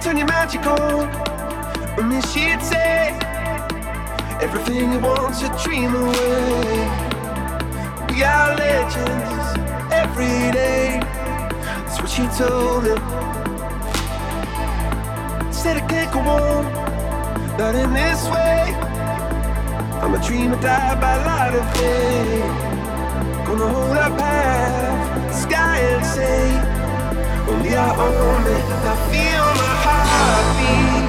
Turn your magic on. And then she'd say, Everything you want to dream away. We are legends every day. That's what she told him. Said I can't go on, not in this way. I'm a dreamer, die by light of day. Gonna hold half the sky and say, only I own. I feel my heart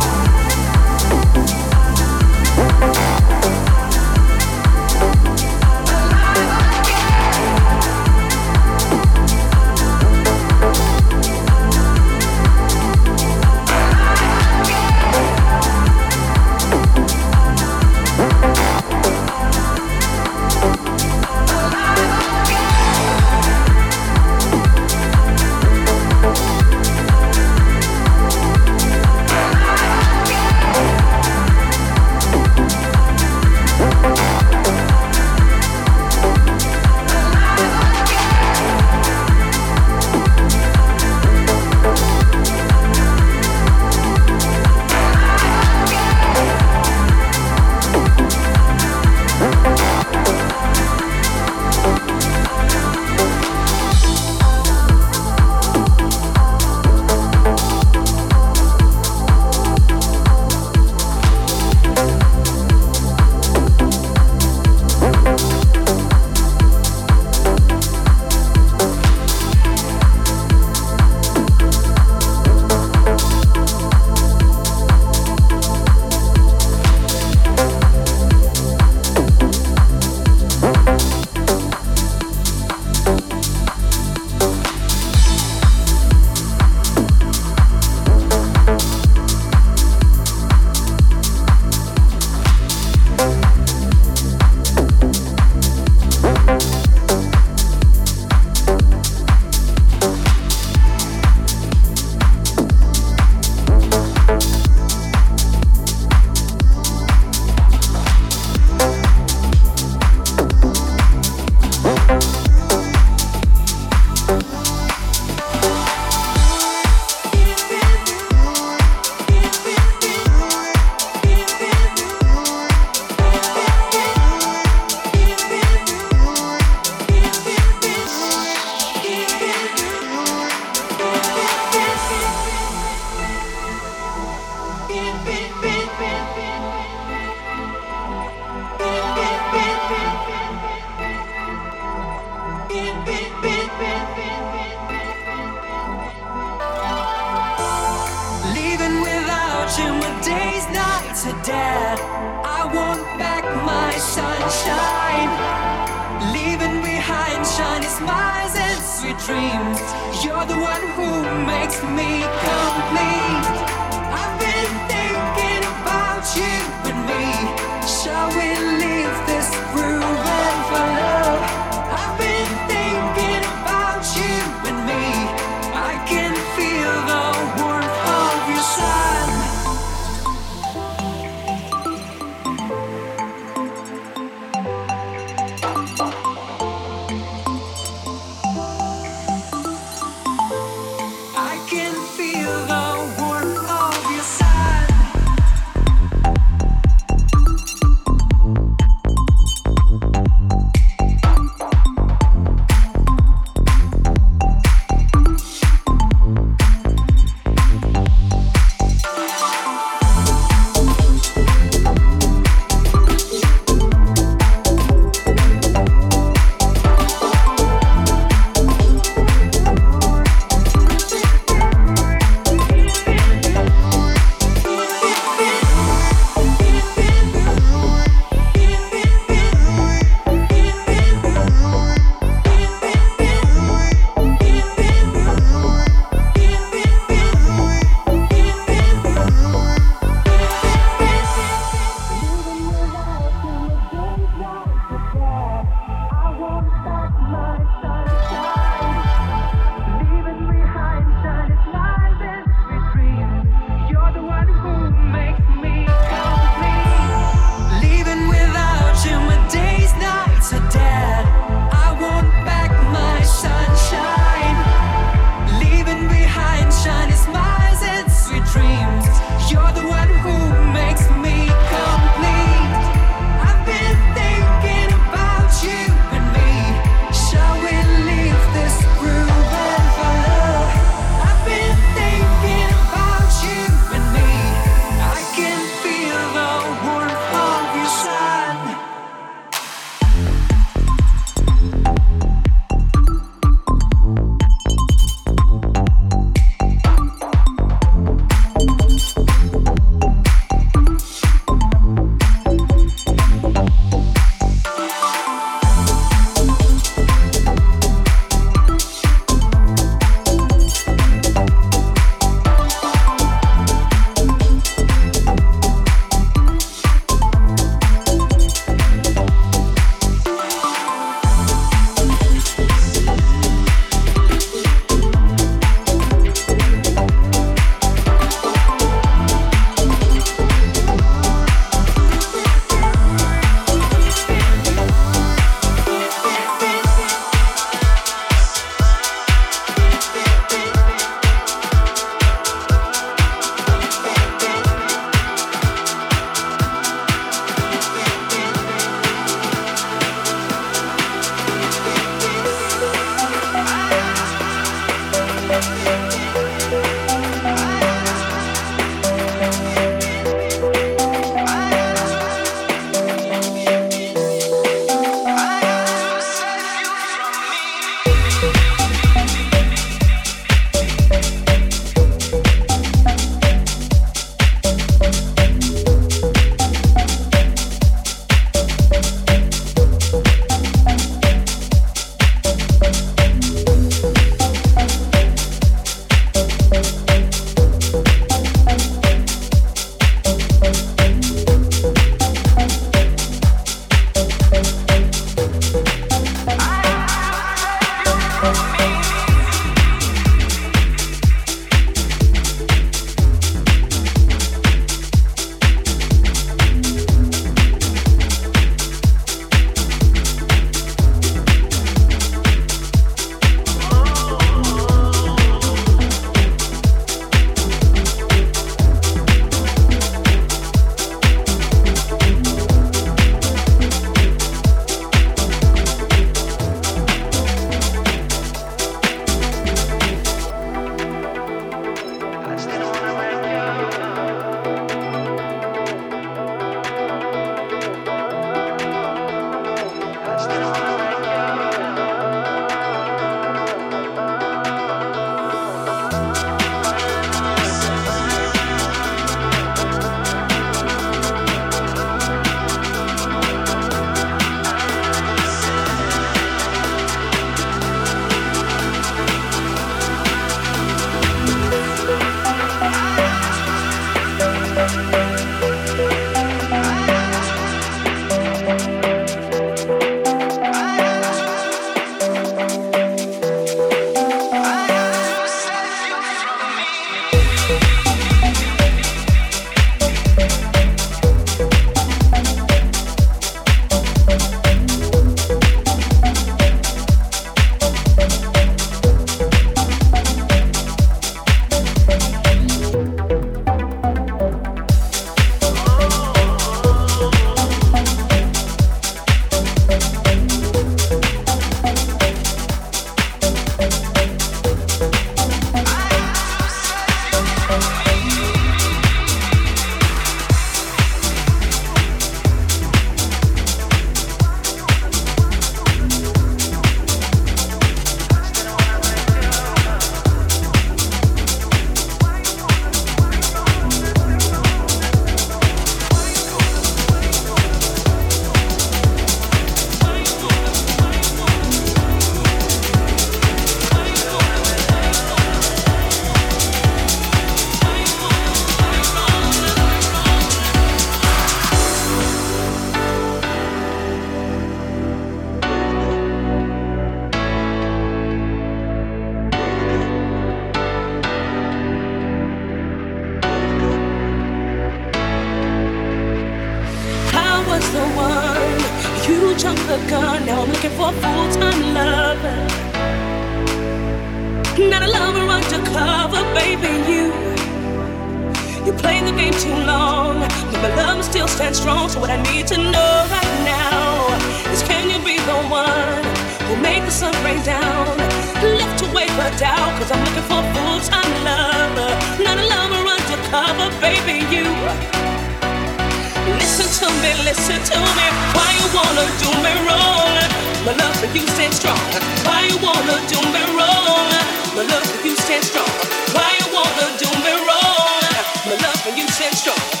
go.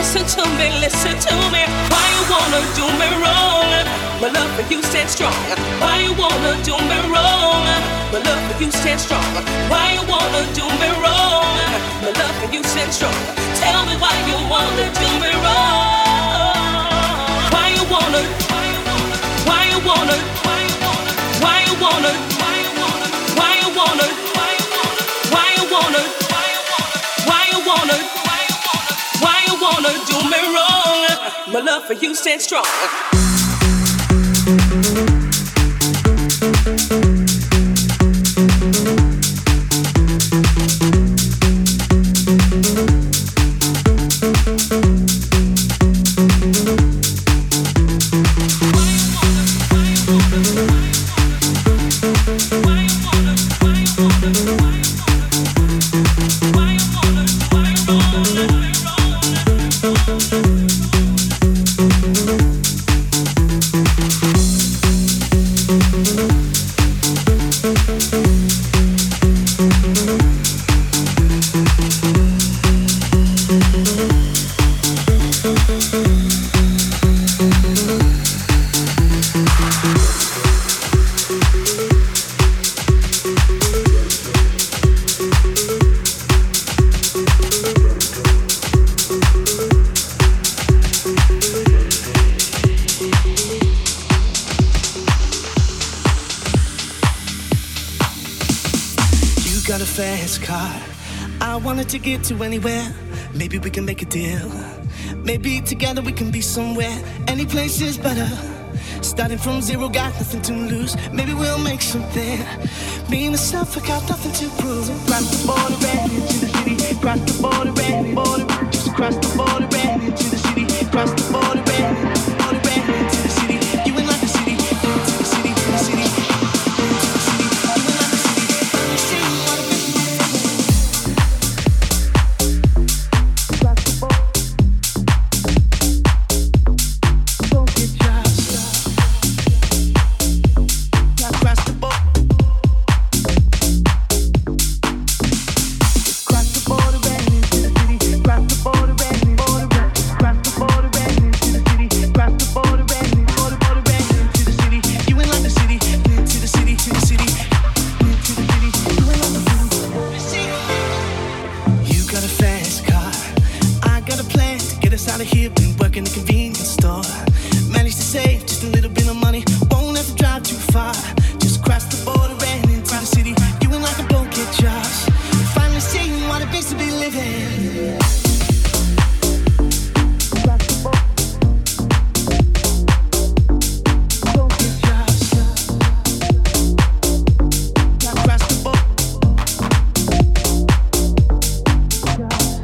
Listen to me, listen to me. Why you wanna do me wrong? My love for you stands strong. Why you wanna do me wrong? My love for you stands strong. Why you wanna do me wrong? My love for you stands strong. Tell me why you wanna do me wrong. Why you wanna? Why you wanna? Why you wanna? Why you wanna? love for you stand strong. got a fast car. I wanted to get to anywhere. Maybe we can make a deal. Maybe together we can be somewhere. Any place is better. Starting from zero, got nothing to lose. Maybe we'll make something. Me and myself, I got nothing to prove. Across the border, ran into the city. Across the border, ran border, just across the border.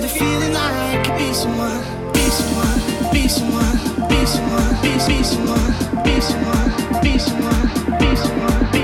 had a feeling I could be someone, be someone, be someone, be someone, be someone, be someone, be someone, be someone.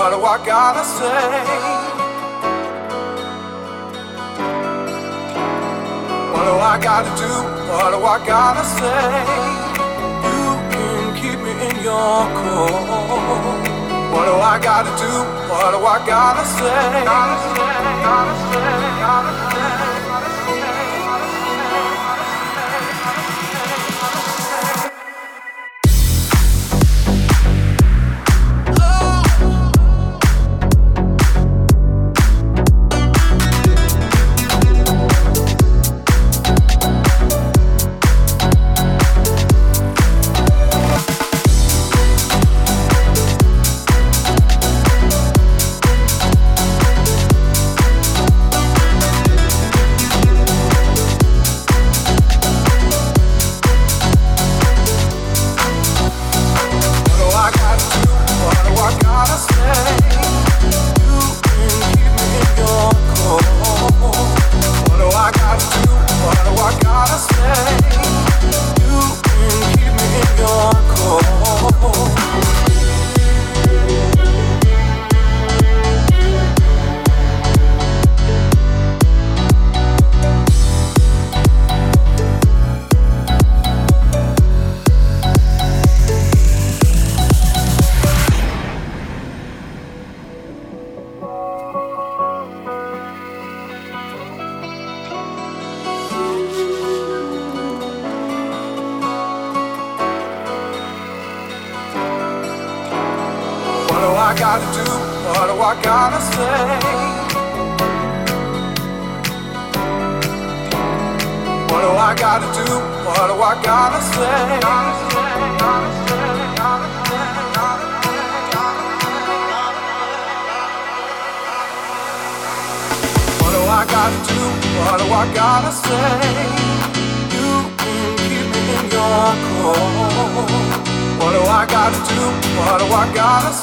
What do I gotta say? What do I gotta do? What do I gotta say? You can keep me in your core. What do I gotta do? What do I gotta say? Gotta say, gotta say, gotta say.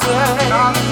good.